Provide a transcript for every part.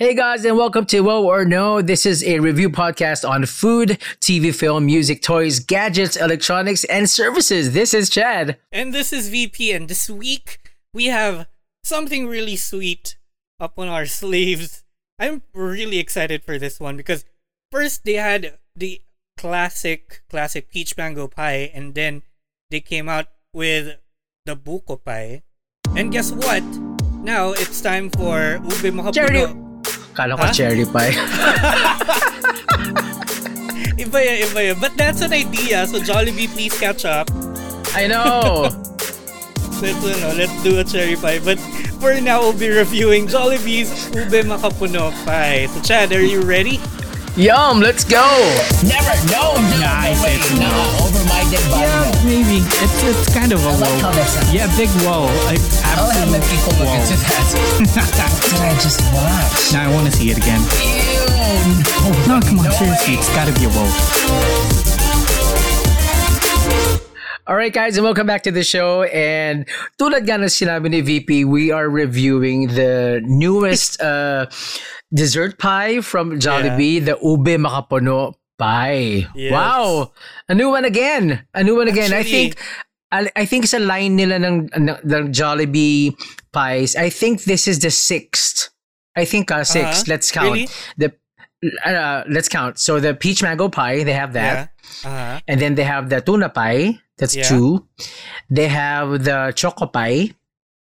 Hey guys, and welcome to Whoa or No. This is a review podcast on food, TV, film, music, toys, gadgets, electronics, and services. This is Chad. And this is VP, and this week we have something really sweet up on our sleeves. I'm really excited for this one because first they had the classic, classic peach mango pie, and then they came out with the buko pie. And guess what? Now it's time for ube makapuno. Kala ko Huh? cherry pie. Iba yan, iba yan. But that's an idea. So Jollibee, please catch up. I know. Let's, ano, let's do a cherry pie. But for now, we'll be reviewing Jollibee's ube makapuno pie. So Chad, are you ready? Yum, let's go. Never, no, no, Nah, I way, said no, over my dead body. Yeah, no. maybe. It's it's kind of a I like how whoa. Yeah, big whoa. Like I'll let absolute people look whoa. into that. Did I just watch? Now I want to see it again. Ew, No, come on, no seriously, way. it's got to be a whoa. All right, guys, and welcome back to the show. And tulad nga ng sinabi ni VP, we are reviewing the newest uh, dessert pie from Jollibee, the ube makapuno pie. Yes. Wow, a new one again. A new one again. I think I, I think sa line nila ng, ng, ng Jollibee pies, I think this is the sixth. I think uh, 6 Uh-huh. Let's count Really? the. Uh, let's count. So the peach mango pie, they have that. Yeah. Uh-huh. And then they have the tuna pie. That's Yeah. two. They have the choco pie.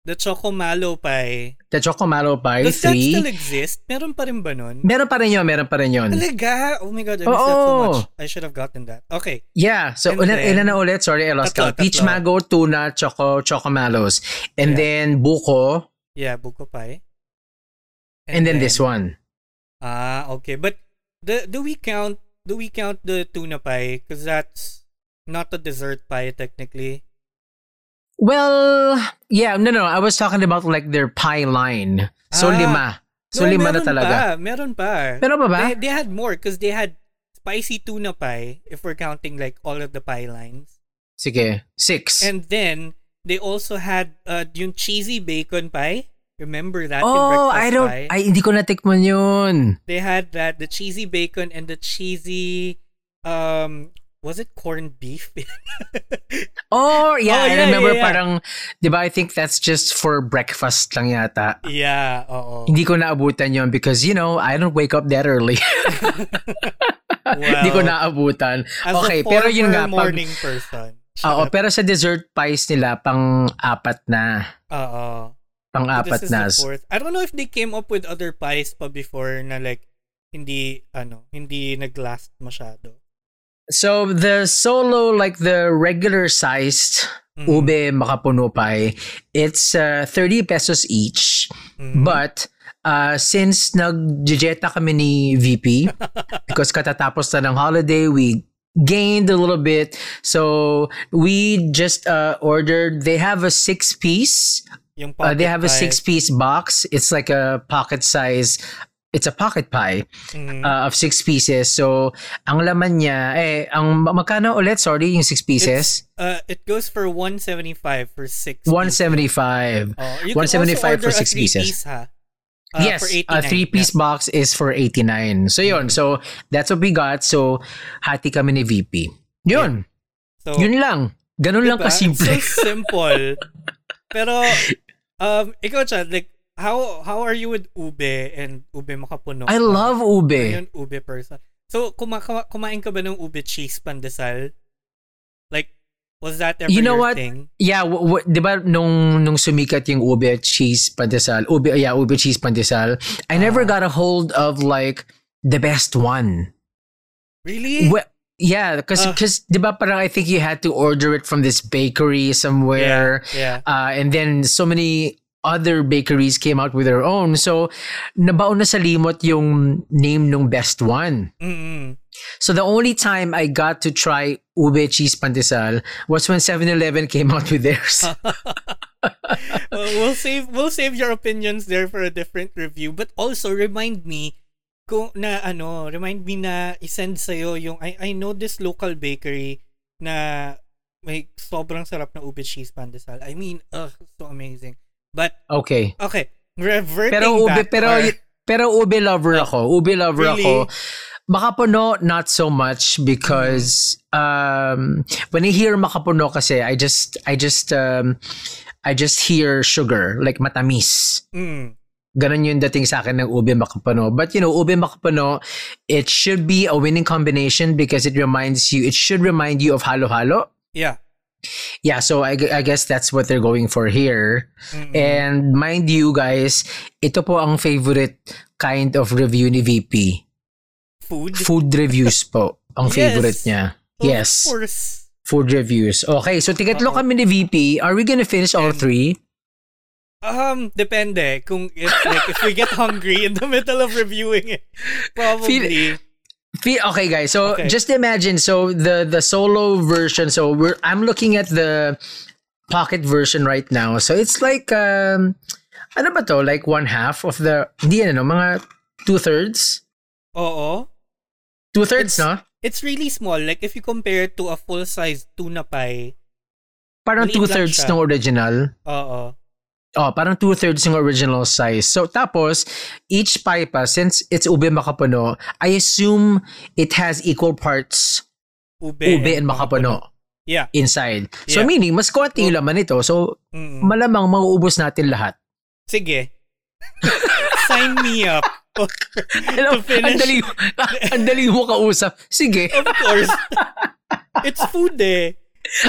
The choco malo pie. The choco malo pie. Does that still exist? Meron pa rin ba nun? meron pa rin yun. Meron pa rin yun. Talaga? Oh my God, I miss that so much. I should have gotten that. Okay. Yeah. So, And ilan, then- ilan na ulit? Sorry, I lost count. Peach mango, tuna, choco, choco malos. And Yeah. then buko. Yeah, buko pie. And, then, this one. Ah, okay. But the do we count do we count the tuna pie? Because that's not a dessert pie technically. Well, yeah. No, no. I was talking about like their pie line. So, Ah. lima. So, no, lima na talaga. Pa, meron pa. Meron pa ba? They, they had more because they had spicy tuna pie if we're counting like all of the pie lines. Sige. Six. And then they also had uh yung cheesy bacon pie. Remember that oh, I don't, pie? ay, hindi ko natikman yun. They had that the cheesy bacon and the cheesy um was it corned beef? Oh, yeah, Oh, I yeah, remember yeah, yeah. parang, di ba, I think that's just for breakfast lang yata. yeah, oo. Hindi ko naabutan yon because, you know, I don't wake up that early. Hindi ko Well, naabutan. As okay, a pero yun nga, pag, morning person. oo, pero sa dessert pies nila, pang-apat na. Oo. Pang-apat na. I don't know if they came up with other pies pa before na like hindi ano, hindi naglast masyado. So, the solo, like the regular sized Mhm. ube makapuno pie, it's uh, 30 pesos each. Mhm. But uh, since nag-jeta kami ni VP, because katatapos na ng holiday, we gained a little bit. So we just uh, ordered, they have a six piece. yung Uh, they have a six piece box. It's like a pocket size. It's a pocket pie Mhm. uh, of six pieces. So, ang laman niya, eh, ang magkano ulit? Sorry, yung six pieces? uh, it goes for 175 for 6 175. Oh, you 175 can also for six pieces. Piece, ha? Uh, yes, a 89. three-piece Yeah. box is for 89. So yun, so that's what we got. So hati kami ni VP. Yun, So, yun lang. Ganun lang diba? kasimple. So simple. Pero, um, ikaw, Chad, like, how how are you with ube and ube makapuno? I love ube. you an ube person? So, kuma kuma- kumain ka ba ng ube cheese pandesal? Like, was that ever You know what? thing? Yeah, w- w- 'di ba nung nung sumikat yung ube cheese pandesal, ube yeah, ube cheese pandesal, I never Ah. got a hold of like the best one. Really? Well, yeah, because because because 'di ba parang I think you had to order it from this bakery somewhere. Yeah. Uh, and then so many other bakeries came out with their own. So, nabaon na sa limot yung name ng best one. Mm-mm. So, the only time I got to try ube cheese pandesal was when 7-Eleven came out with theirs. Well, we'll save we'll save your opinions there for a different review. But also remind me kung na ano, remind me na isend sa yung I I know this local bakery na may sobrang sarap na ube cheese pandesal. I mean, ugh, so amazing. But okay. okay, reverting Pero ube, back pero or- Pero ube lover ako. Ube lover Really? ako. Makapuno, not so much because um, when I hear makapuno kasi, I just, I just, um, I just hear sugar, like matamis. Mm. Ganon yung dating sa akin ng ube makapuno. But you know, ube makapuno, it should be a winning combination because it reminds you, it should remind you of halo-halo. Yeah. Yeah, so I, I guess that's what they're going for here. Mm-mm. And mind you guys, ito po ang favorite kind of review ni VP. Food. Food reviews po ang Yes. favorite niya. Of yes, course. food reviews. Okay, so tigatlo kami ni VP. Are we gonna finish all three? Um, depende. Kung if, like, if we get hungry in the middle of reviewing it, probably. Fe- Okay, guys. So Okay. just imagine. So the the solo version. So we're I'm looking at the pocket version right now. So it's like um, ano ba to? Like one half of the. Hindi ano, mga two thirds. Oo. Two thirds, no? It's really small. Like, if you compare it to a full-size tuna pie, Parang two thirds ng original. oo. Oh, parang two thirds ng original size. So tapos each pie pa, since it's ube makapuno, I assume it has equal parts Ube, ube and makapuno Yeah. inside. So Yeah. meaning mas konti yung laman nito. So Mm. malamang mauubos natin lahat. Sige. Sign me up. Alam, to finish. ang dali, ang dali mo kausap. Sige. of course. it's food eh.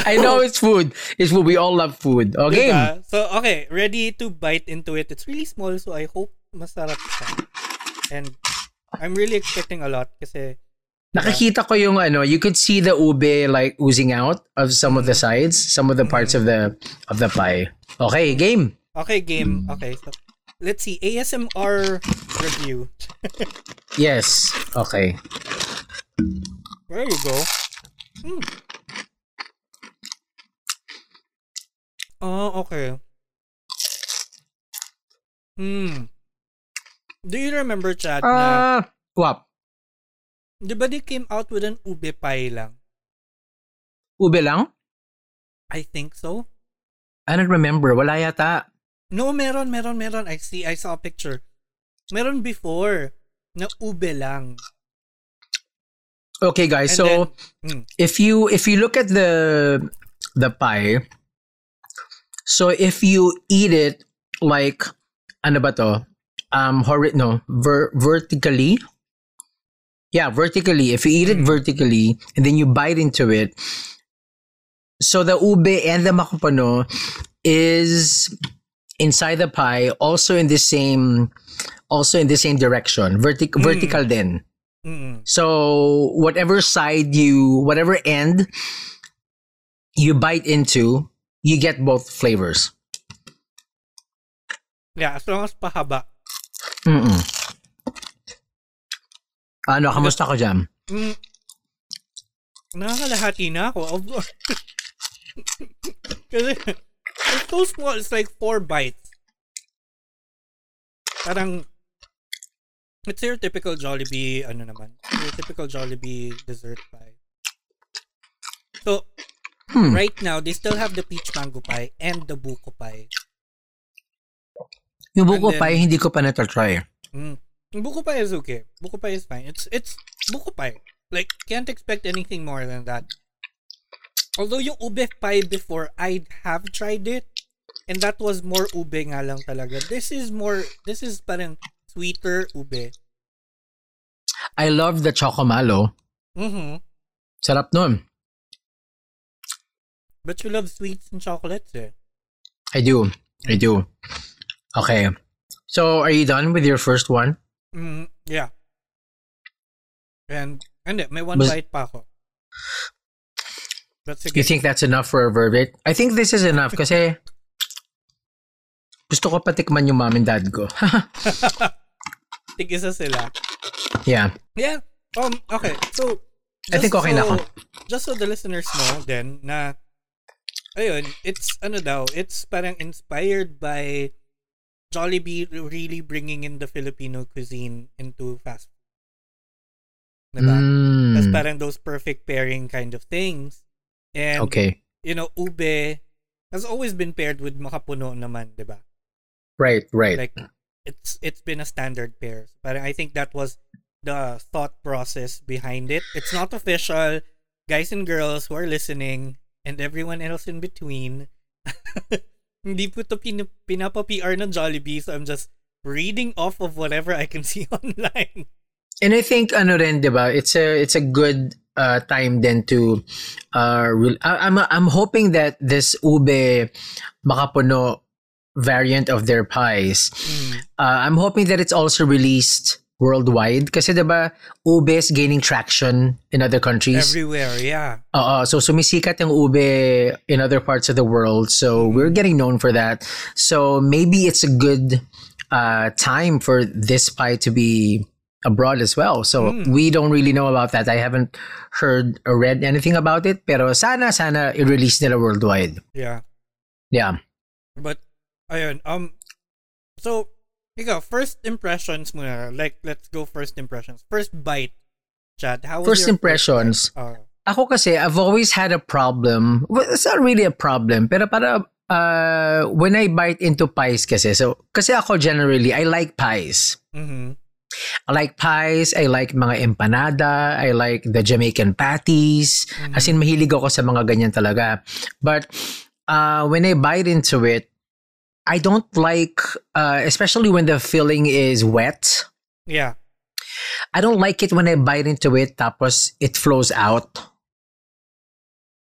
I know it's food. It's food. We all love food. Okay. Diba? So, okay. Ready to bite into it. It's really small, so I hope masarap siya. And I'm really expecting a lot kasi Nakikita ko yung ano, you could see the ube like oozing out of some of the sides, some of the parts of the of the pie. Okay, game. Okay, game. Okay, so let's see. ASMR review. Yes. Okay. There you go. Hmm. Oh, okay. Hmm. Do you remember, Chad, na, Uh, what? di ba they came out with an ube pie lang? Ube lang? I think so. I don't remember. Wala yata. No, meron, meron, meron. I see, I saw a picture. Meron before na ube lang. Okay, guys. And so then- mm. if you if you look at the the pie, so if you eat it like ano ba to? Um, hori- no, ver- vertically. Yeah, vertically. If you eat it Mm. vertically and then you bite into it, so the ube and the makapano is inside the pie, also in the same, also in the same direction, vertic- Mm. vertical then. So whatever side you, whatever end you bite into, you get both flavors. Yeah, as long as pahaba. Mm-mm. Ano, kamusta ka dyan? Mm. Nakakalahati na ako. Of course. Kasi, it's so small. It's like four bites. Parang, it's your typical Jollibee, ano naman, your typical Jollibee dessert pie. So, Hmm. right now, they still have the peach mango pie and the buko pie. Yung buko then- pie, hindi ko pa natatry. Mm. Buko pie is okay. Buko pie is fine. It's it's buko pie. Like can't expect anything more than that. Although yung ube pie before I'd have tried it and that was more ube nga lang talaga. This is more this is parang sweeter ube. I love the chocomalo. Mhm. Sarap nun. But you love sweets and chocolates eh. I do. I do. Okay. So, are you done with your first one? Mm, yeah. And and may one Bas- bite pa ako. You think that's enough for a verdict? I think this is enough kasi gusto ko patikman yung mom and dad ko. Tig-isa sila. yeah. Yeah. Um. Okay. So. I think okay na ako. Just so the listeners know, then na, ayun, it's ano daw, it's parang inspired by Jollibee really bringing in the Filipino cuisine into fast food. Diba? Mm, Tapos parang those perfect pairing kind of things. And, okay. you know, ube has always been paired with makapuno naman, diba? Right, right. Like, it's it's been a standard pair. But I think that was the thought process behind it. It's not official. Guys and girls who are listening and everyone else in between. Hindi po to pin- pinapa-PR ng Jollibee, so I'm just reading off of whatever I can see online. And I think ano rin, 'di ba? It's a it's a good uh, time then to uh re- I- I'm I'm hoping that this ube makapuno variant of their pies. Uh, I'm hoping that it's also released worldwide kasi 'di ba ube is gaining traction in other countries. Everywhere, yeah. Oo, so sumisikat yung ube in other parts of the world. So we're getting known for that. So maybe it's a good uh, time for this pie to be abroad as well. So we don't really know about that. I haven't heard or read anything about it. Pero sana, sana i-release nila worldwide. Yeah. Yeah. But ayun, um so ikaw, first impressions muna. Like let's go first impressions. First bite. Chad, how was First your impressions. bite? Uh, Ako kasi, I've always had a problem. Well, it's not really a problem. Pero para, uh, when I bite into pies kasi, so, kasi ako generally, I like pies. mhm. I like pies, I like mga empanada, I like the Jamaican patties. As in, mahilig ako sa mga ganyan talaga. But uh, when I bite into it, I don't like, uh, especially when the filling is wet. Yeah. I don't like it when I bite into it tapos it flows out.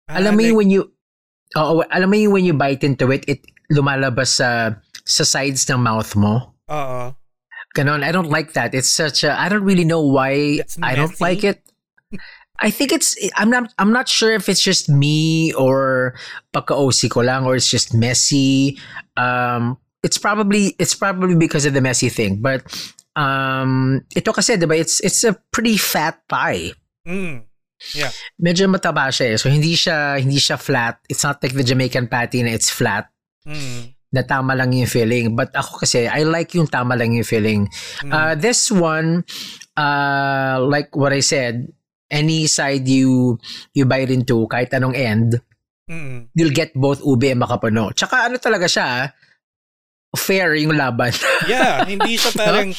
Alam mo like- when you Oo, alam mo when you bite into it, it lumalabas sa sa sides ng mouth mo. Oo. Ganon. I don't like that. It's such a I don't really know why I don't like it. I think it's I'm not I'm not sure if it's just me or pagka-OC ko lang or it's just messy. Um it's probably it's probably because of the messy thing. But um ito kasi 'di ba it's it's a pretty fat pie. Mm. Yeah. Medyo mataba siya eh. So hindi siya hindi siya flat. It's not like the Jamaican patty na it's flat. Mm. na tama lang yung filling. But ako kasi, I like yung tama lang yung filling. Uh, this one, uh, like what I said, any side you you bite into, kahit anong end, Mm. you'll get both ube and makapuno. Tsaka ano talaga siya, ah, fair yung laban. Yeah, hindi siya parang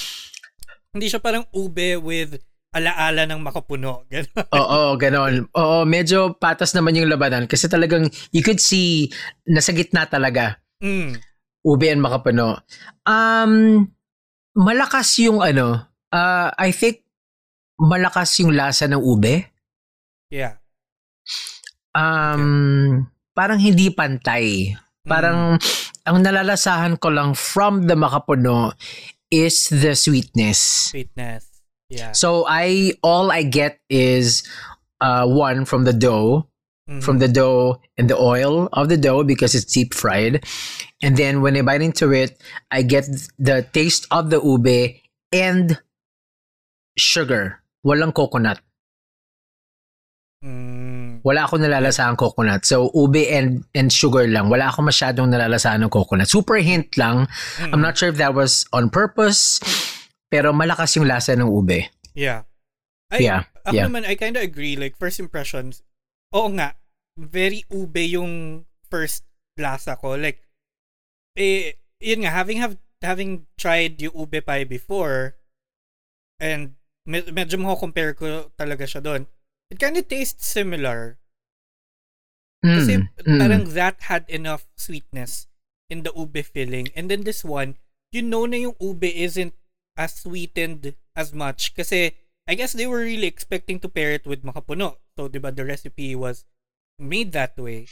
hindi siya parang ube with alaala ng makapuno. Ganun. Oo, ganon. Oo, medyo patas naman yung labanan kasi talagang you could see nasa gitna talaga Mm. ube and makapuno. Um, malakas yung ano, uh, I think malakas yung lasa ng ube. Yeah. Um, parang hindi pantay. Parang ang nalalasahan ko lang from the makapuno is the sweetness. Sweetness. Yeah. So I all I get is uh one from the dough, Mhm. from the dough and the oil of the dough because it's deep fried. And then when I bite into it, I get the taste of the ube and sugar. Walang coconut. Mm. Wala ako nalalasahan coconut. So ube and and sugar lang. Wala ako masyadong nalalasahan ng coconut. Super hint lang. I'm not sure if that was on purpose, pero malakas yung lasa ng ube. Yeah. I, Yeah, Ako yeah. naman, I kind of agree. Like, first impressions, oo nga, very ube yung first lasa ko. Like, eh, yun nga, having have having tried yung ube pie before, and med- medyo compare ko talaga siya doon, it kind of tastes similar. Kasi Mm, mm. parang that had enough sweetness in the ube filling. And then this one, you know na yung ube isn't as sweetened as much. Kasi I guess they were really expecting to pair it with makapuno. So, di ba, the recipe was made that way.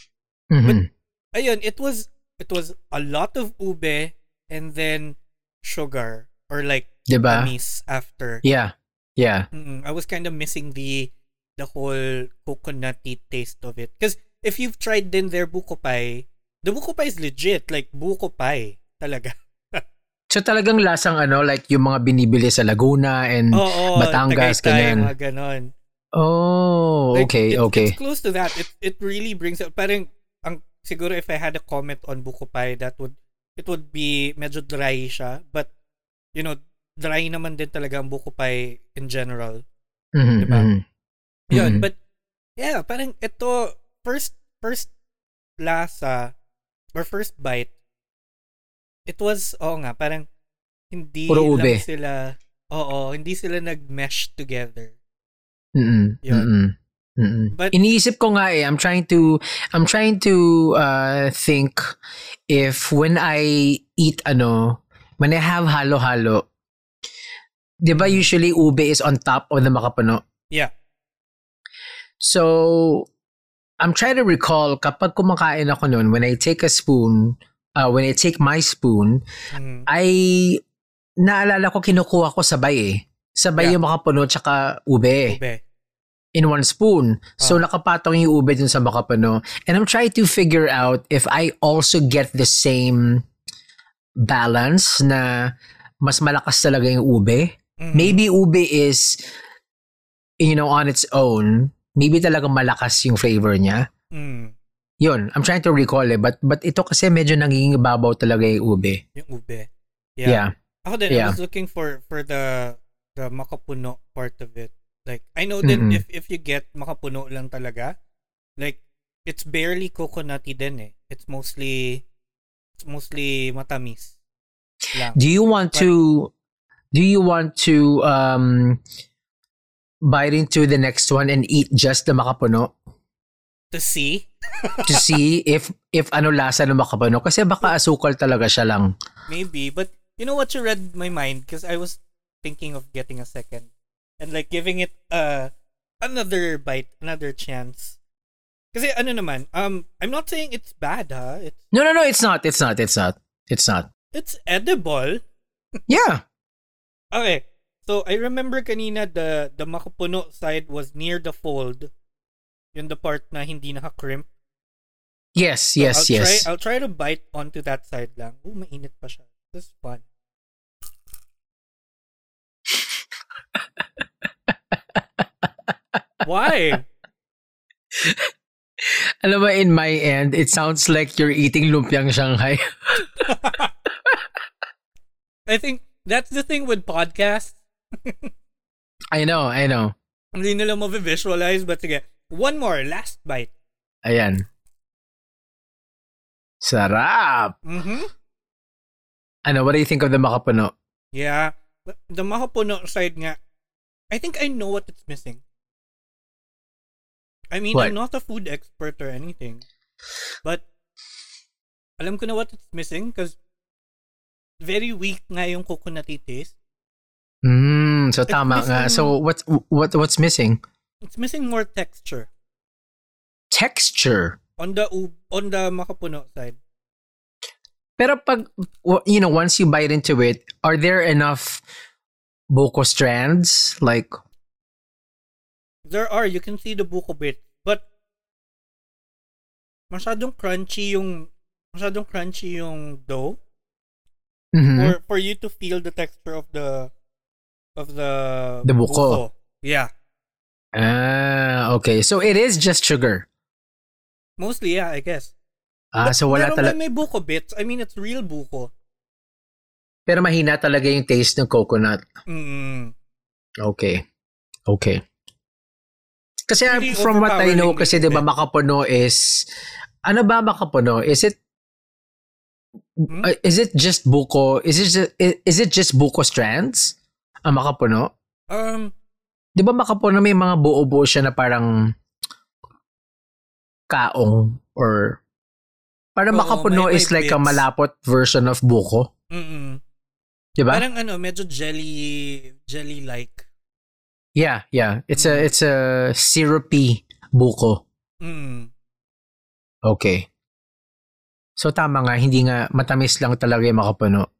Mhm. Ayun, it was it was a lot of ube and then sugar or like Diba? anise after. Yeah. Yeah. Mm, I was kind of missing the the whole coconutty taste of it. Because if you've tried din their buko pie, the buko pie is legit, like buko pie talaga. So talagang lasang ano, like yung mga binibili sa Laguna and Oo, Batangas, Tagaytay, ganyan. mga ganon. Oh, Like, okay, it's, okay. It's close to that. It it really brings up. Parang ang siguro if I had a comment on buko pie, that would it would be medyo dry siya. But you know, dry naman din talaga ang buko pie in general. Mhm, diba? mhm. Yun, Mhm. but yeah, parang ito first first lasa or first bite it was oh nga parang hindi Puro lang ube. sila, oo, hindi sila nag-mesh together. Mm-mm. Yun. Mm-mm. Mm-mm. But- Iniisip ko nga eh, I'm trying to I'm trying to uh, think if when I eat ano, when I have halo-halo, 'di ba usually ube is on top of the makapuno? Yeah. So I'm trying to recall kapag kumakain ako noon when I take a spoon, uh, when I take my spoon, Mhm. ay naalala ko kinukuha ko sabay eh. Sabay Yeah. yung makapuno tsaka ube. Ube. in one spoon. So Ah. nakapatong yung ube dun sa makapuno. And I'm trying to figure out if I also get the same balance na mas malakas talaga yung ube. Maybe ube is, you know, on its own, maybe talaga malakas yung flavor niya. Mm. Yun, I'm trying to recall it. But, but ito kasi medyo naging babaw talaga yung ube. Yung ube. Yeah. Yeah. Ako din, Yeah. I was looking for for the the makapuno part of it. Like, I know that Mhm. if if you get makapuno lang talaga, like, it's barely coconutty din eh. It's mostly, it's mostly matamis lang. Do you want to, do you want to um, bite into the next one and eat just the makapuno? To see, to see if if ano lasa ng makapuno kasi baka asukal talaga siya lang. maybe. But, you know what you read my mind? Because I was thinking of getting a second. And like, giving it uh, another bite, another chance. Kasi ano naman, um, I'm not saying it's bad ha. It's, No, no, no, it's not. It's not. It's not. It's not. it's edible. Yeah. Okay. So I remember kanina the the makapuno side was near the fold. Yun the part na hindi naka-crimp. Yes, So yes, I'll yes. Try, I'll try to bite onto that side lang. Oh, mainit pa siya. This is fun. Why? Alam mo, in my end, it sounds like you're eating lumpiang Shanghai. I think that's the thing with podcasts. I know, I know. Hindi nila ma-visualize but sige. One more, last bite. Ayan. Sarap. Mm-hmm. Ano, what do you think of the makapuno? Yeah. The- makapuno side nga, I think I know what it's missing. I mean, What? I'm not a food expert or anything. But, alam ko na what it's missing because very weak nga yung coconutty taste. Mm, so tama nga. missing- So what's what what's missing? It's missing more texture Texture. on the on the makapuno side. Pero pag you know, once you bite into it, are there enough buko strands like There are, you can see the buko bit, but masyadong crunchy yung masyadong crunchy yung dough. Mhm. for for you to feel the texture of the of the The buko. Yeah, Ah, okay. So it is just sugar. mostly yeah, I guess. Ah, But so wala talaga. may, may buko bits. I mean, it's real buko. Pero mahina talaga yung taste ng coconut. Mm. Okay. Okay. Kasi Really from what I know, kasi di ba bit. makapuno is, ano ba makapuno? Is it, Hmm? uh, is it just buko? Is it just, is it just buko strands? Ang makapuno? Um, Di ba makapuno may mga buo-buo siya na parang kaong or parang Oo, makapuno may- may is like a bits. malapot version of buko. mm Di ba? Parang ano, medyo jelly jelly like. Yeah, yeah. It's Mm. a it's a syrupy buko. Mm. Okay. So tama nga, hindi nga matamis lang talaga yung makapuno.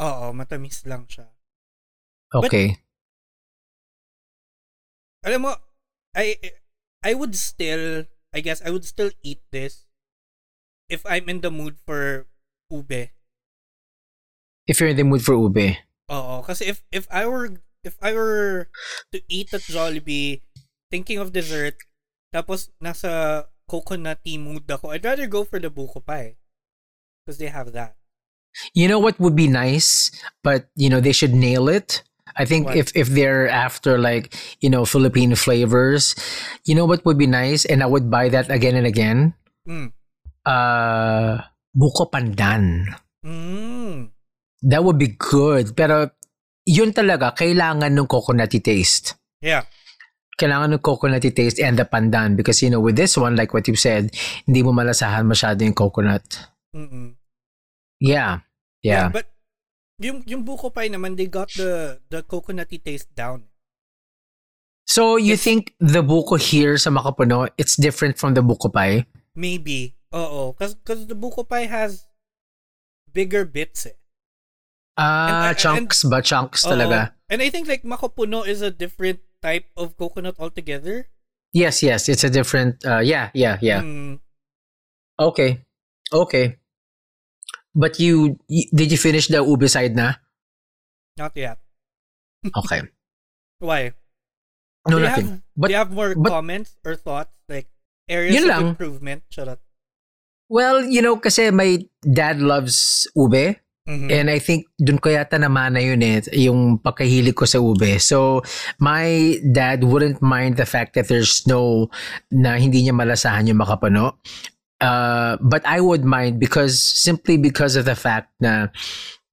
Oo, matamis lang siya. Okay. Alam mo, I I would still I guess I would still eat this if I'm in the mood for ube. If you're in the mood for ube. Oo, kasi if if I were if I were to eat at Jollibee thinking of dessert tapos nasa coconutty mood ako, I'd rather go for the buko pie. Because they have that. You know what would be nice, but you know they should nail it. I think What? if if they're after like you know Philippine flavors, you know what would be nice, and I would buy that again and again. Mm. Uh, buko pandan. Mm. That would be good. Pero yun talaga, kailangan ng coconutty taste. Yeah. Kailangan ng coconutty taste and the pandan because you know with this one like what you said, hindi mo malasahan masyado yung coconut. Mm-mm. Yeah. Yeah. But yung yung buko pie naman, they got the the coconutty taste down. So you think the buko here sa Makapuno, it's different from the buko pie? Maybe. Oo. Cause, cause the buko pie has bigger bits eh. Ah, And- and- chunks ba? Chunks Oo. talaga. And I think like makapuno is a different type of coconut altogether. Yes, yes. It's a different, uh, yeah, yeah, yeah. Mm, Okay. Okay. But you, y- did you finish the ube side na? not yet. Okay. Why? No, do nothing. Have, But do you have more but- comments or thoughts? Like areas of lang. improvement? Well, you know, kasi my dad loves ube. Mhm. And I think dun ko yata naman na yun eh, yung pagkahilig ko sa ube. So, my dad wouldn't mind the fact that there's snow na hindi niya malasahan yung makapano. Uh, but I would mind because, simply because of the fact na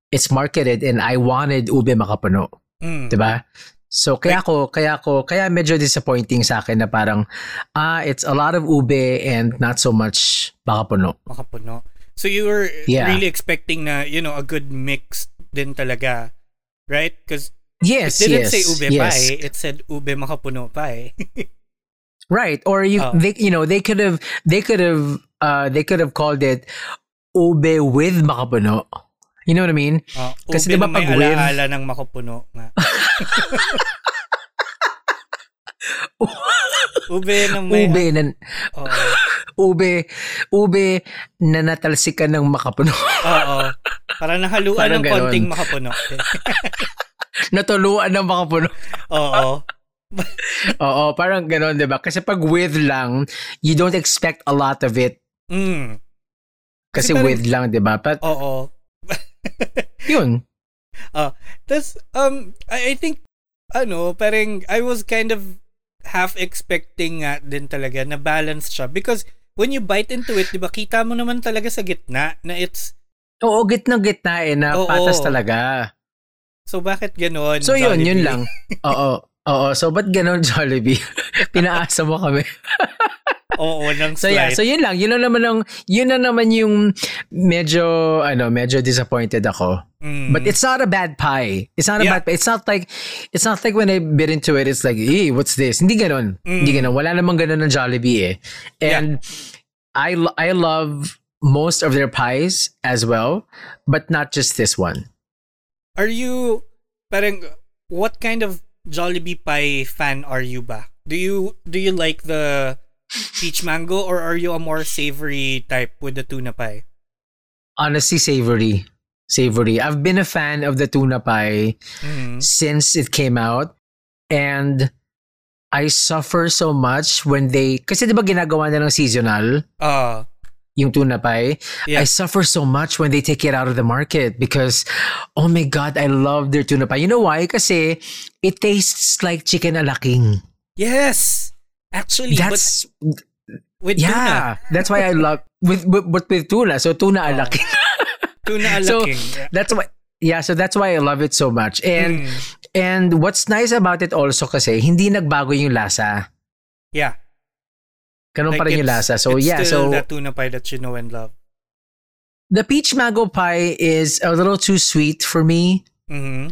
it's marketed and I wanted ube makapano. Mm. Diba? So, kaya ko, kaya ko, kaya medyo disappointing sa akin na parang, ah, it's a lot of ube and not so much makapuno. Makapuno. So you were Yeah. really expecting na, you know, a good mix din talaga. Right? Because Yes, it didn't yes, say ube yes. pie. It said ube makapuno pie. Right. Or you Oh. they you know, they could have they could have uh they could have called it ube with makapuno. You know what I mean? Uh, Kasi diba na may pag with- alaala ng makapuno nga. ube na may... Ube na Oo. Ube ube na natalsikan ng makapuno. Oo. Para nahaluan Parang ng ganon. konting makapuno. Natuluan ng makapuno. Oo. Oo, parang gano'n, 'di ba? Kasi pag with lang, you don't expect a lot of it Mm. kasi, Kasi parang- with lang, 'di ba? But Oo. yun. Tapos, um, I, I think, ano, parang I was kind of half expecting nga din talaga na balance siya. Because when you bite into it, di ba, kita mo naman talaga sa gitna na it's, Oo, gitna gitna eh na Oo. patas talaga. so bakit ganon? So yun, Jollibee? yun lang. Oo. Oo, so ba't ganon Jollibee? Pinaasa mo kami. Oo, ng So yeah, so yun lang. Yun na naman ang yun na naman yung medyo ano, medyo disappointed ako. Mm. But it's not a bad pie. It's not a Yeah. bad pie. It's not like it's not like when I bit into it it's like, "Eh, what's this?" Hindi ganon. Hindi Mm. ganon. Wala namang ganon ng Jollibee eh. And I I love most of their pies as well, but not just this one. Are you, parang, what kind of Jollibee pie fan are you ba? Do you, do you like the peach mango or are you a more savory type with the tuna pie? Honestly, savory. Savory. I've been a fan of the tuna pie Mm. since it came out. And I suffer so much when they, kasi di ba ginagawa na ng seasonal, Ah, yung tuna pie? Yeah. I suffer so much when they take it out of the market because, oh my God, I love their tuna pie. You know why? Kasi it tastes like chicken alaking. yes! Actually, That's, but with tuna. yeah, that's why I love, with, with, but with tuna. So tuna Oh. alaking. Tuna So, alaking. yeah. That's why, yeah, so that's why I love it so much. And, Mm. and what's nice about it also kasi, hindi nagbago yung lasa. yeah. Ganun pa rin yung lasa. So yeah, still so the tuna pie that you know and love. the peach mango pie is a little too sweet for me. Mm-hmm.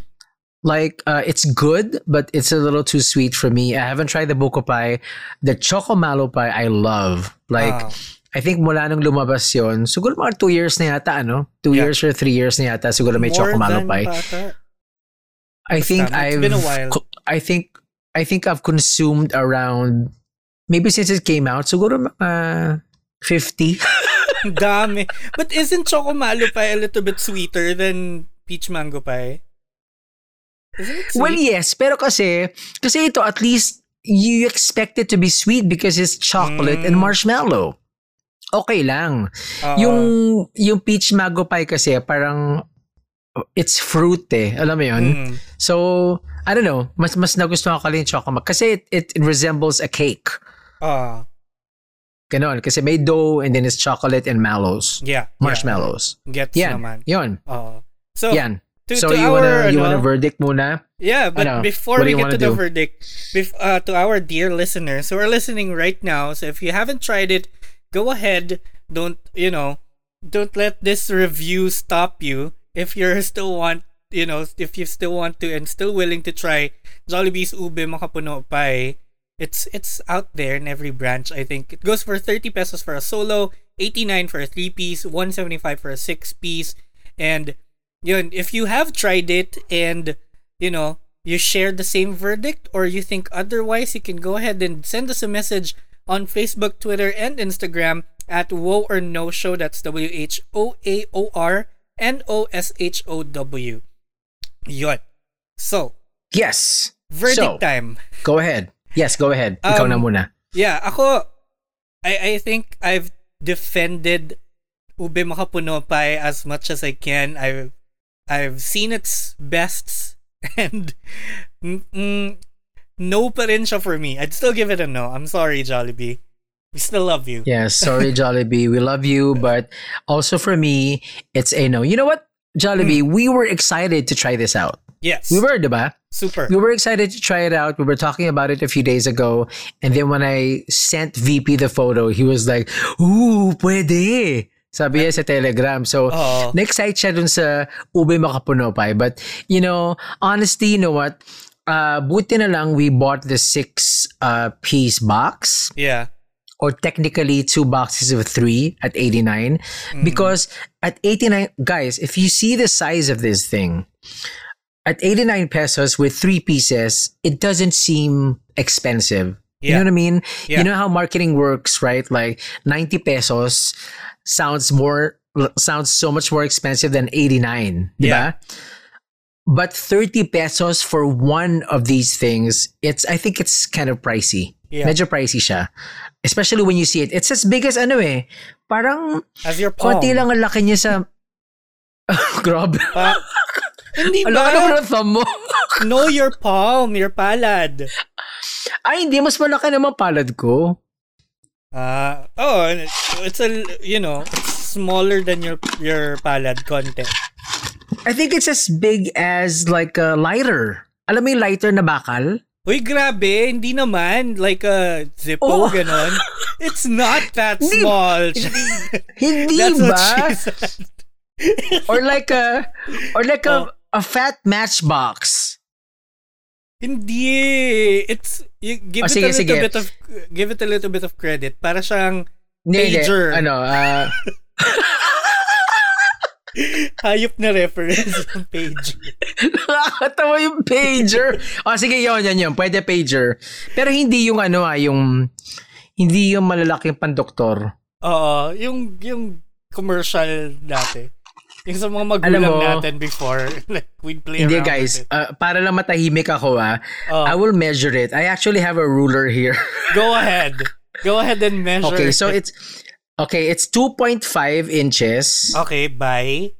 Like uh, it's good, but it's a little too sweet for me. I haven't tried the buko pie. The choco malo pie I love. Like. I think mula nung lumabas yon, siguro mga two years na yata, ano? Two Yeah. years or three years na yata, siguro may choco malo pie. I think I've been a while. I think I think I've consumed around maybe since it came out, siguro mga 50. Dami. But isn't choco malo pie a little bit sweeter than peach mango pie? It? Well, yes, pero kasi kasi ito at least you expect it to be sweet because it's chocolate and Mm. marshmallow. Okay lang. Oo. yung yung peach mango pie kasi parang it's fruit eh. Alam mo 'yun? Mm. So, I don't know, mas mas nagustuhan ko yung chocolate kasi it, it resembles a cake. Ah, Ganon. Kasi may dough and then it's chocolate and mallows. yeah. Marshmallows. Yeah. Gets Yan. naman. Yun. Oo. So Yan. To, so to you our wanna you wanna verdict muna? Yeah, but Ano? before we get to the verdict, bef- uh, to our dear listeners who are listening right now, so if you haven't tried it, go ahead. Don't you know? Don't let this review stop you. If you're still want, you know, if you still want to and still willing to try Jollibee's Ube Makapuno Pie, it's it's out there in every branch. I think it goes for thirty pesos for a solo, eighty nine for a three piece, one seventy five for a six piece, and yun, if you have tried it and you know you share the same verdict or you think otherwise, you can go ahead and send us a message on Facebook, Twitter, and Instagram at Whoa or No Show. That's W H O A O R N O S H O W. Yun. So, Yes. verdict So, time. Go ahead. Yes, go ahead. Ikaw Um, na muna. Yeah, ako, I, I think I've defended Ube Makapuno Pie as much as I can. I've, I've seen its bests and mm, mm, no pa rin siya for me. I'd still give it a no. I'm sorry, Jollibee. We still love you. Yes, sorry, Jollibee. We love you, but also for me, it's a no. You know what, Jollibee? Hmm. We were excited to try this out. Yes. We were, diba? Super. We were excited to try it out. We were talking about it a few days ago. And then when I sent VP the photo, he was like, Ooh, pwede. Sabi niya sa Telegram. So, Oo. na-excite siya dun sa Ube Makapuno Pie. But, you know, honestly, you know what? Uh, buti na lang we bought the six uh, piece box Yeah. or technically two boxes of three at 89 because at 89 guys if you see the size of this thing at 89 pesos with three pieces it doesn't seem expensive you know what i mean Yeah. you know how marketing works right like 90 pesos sounds more sounds so much more expensive than 89 Yeah. diba? but 30 pesos for one of these things it's i think it's kind of pricey Yeah. medyo pricey siya especially when you see it it's as big as ano eh parang As your palm. konti lang ang laki niya sa grabe Pa- hindi ba? ng thumb mo Know your palm, your palad. Ay hindi mas malaki naman palad ko Uh, oh, it's a, you know, smaller than your your palad content. I think it's as big as like a lighter alam mo yung lighter na bakal Uy, grabe, hindi naman. Like a Zippo, Oh. ganon. It's not that small. hindi That's ba what she said. or like a or like a Oh. a fat matchbox Hindi. It's, you give Oh, it sige, a little sige. bit of, give it a little bit of credit. Para siyang Hindi, hindi. Pager. ano ah hayop na reference ng page. Nakakatawa yung pager. O sige, yun, yan, yun. Pwede pager. Pero hindi yung ano ah, yung hindi yung malalaking pandoktor. Oo, yung, yung commercial dati. Yung sa mga Alam magulang mo, natin before. Like, we'd play Hindi around guys, ah, para lang matahimik ako ah. I will measure it. I actually have a ruler here. Go ahead. Go ahead and measure. okay, so it. it's okay, it's 2.5 inches. Okay, by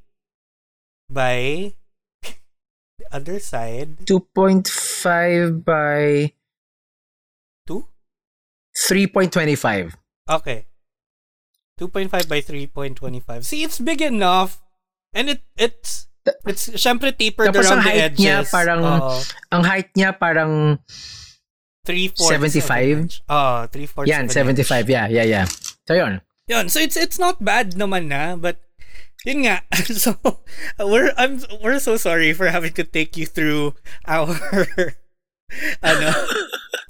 by the other side 2.5 by 2 3.25. okay 2.5 by 3.25 see it's big enough and it it's it's syempre tapered Tapos around ang the height edges niya parang Oo. ang height niya parang 3 fourths 75? oh 3 fourths yan 75. Yeah, yeah, yeah. So yun. Yun, so it's it's not bad naman na, but yun nga. So we're I'm we're so sorry for having to take you through our ano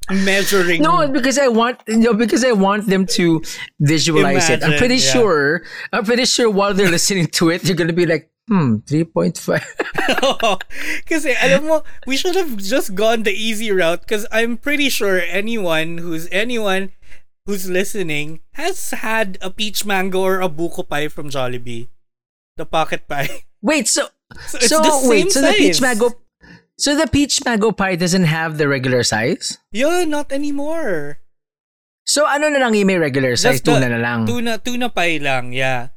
measuring No, because I want no, because I want them to visualize it. I'm pretty yeah. sure. I'm pretty sure while they're listening to it, they're gonna be like, hmm, three point five. Alam mo, we should have just gone the easy route because I'm pretty sure anyone who's anyone who's listening has had a peach mango or a buko pie from Jollibee. The pocket pie. wait, so So so the same wait, so the peach size. mango, so the peach mango pie doesn't have the regular size. Yun, not anymore. So ano na lang yung may regular size? Just the Tuna na lang. Tuna, tuna pie lang, yeah.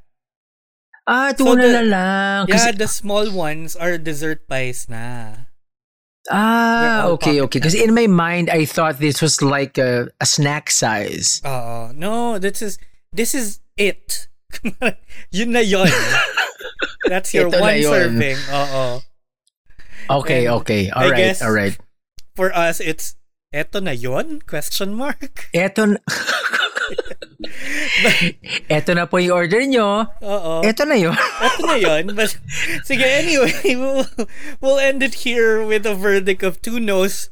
ah, So tuna the- na lang. Yeah, Kasi, the small ones are dessert pies na. Ah, okay, okay. Because in my mind, I thought this was like a, a snack size. Oo. no, this is this is it. yun na yun. That's your Ito one serving. Oo. Okay, And okay. I All right, guess- all right. For us, it's eto na yon? Question mark. Eto na... Eto na po yung order nyo. Oo. Eto na yun. Eto na yon. But, sige, anyway, we'll, we'll end it here with a verdict of two no's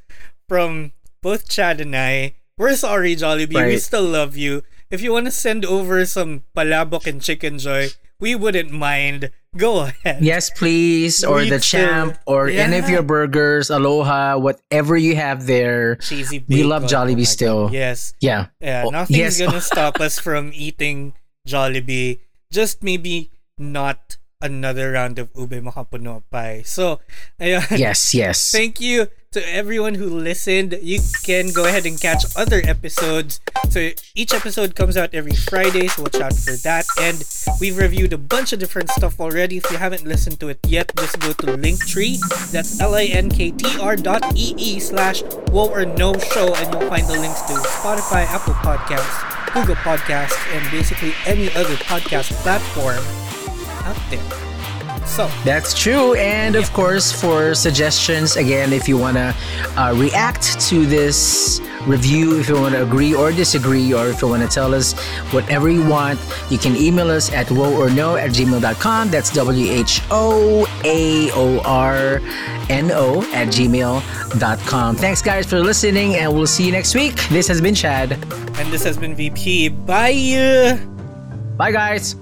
from both Chad and I. We're sorry, Jollibee. We Right. still love you. If you want to send over some palabok and chicken joy, we wouldn't mind. Go ahead. Yes, please. Or We the champ, or any of your burgers, aloha, whatever you have there. Cheesy We bacon. love Oh Jollibee God. still. Yes. Yeah. Yeah, Oh, nothing's yes. gonna stop us from eating Jollibee. Just maybe not another round of ube makapuno pie. So, ayun. Yes, yes. Thank you to everyone who listened. You can go ahead and catch other episodes. So each episode comes out every Friday, so watch out for that. And we've reviewed a bunch of different stuff already. If you haven't listened to it yet, just go to Linktree. That's L-I-N-K-T-R dot E-E slash Whoa or No Show, and you'll find the links to Spotify, Apple Podcasts, Google Podcasts, and basically any other podcast platform out there. So, That's true. And of course, for suggestions, again, if you want to uh, react to this review, if you want to agree or disagree, or if you want to tell us whatever you want, you can email us at whoa or no at gmail.com. That's W H O A O R N O at gmail.com. Thanks, guys, for listening, and we'll see you next week. This has been Chad. and this has been VP. Bye! Bye, guys.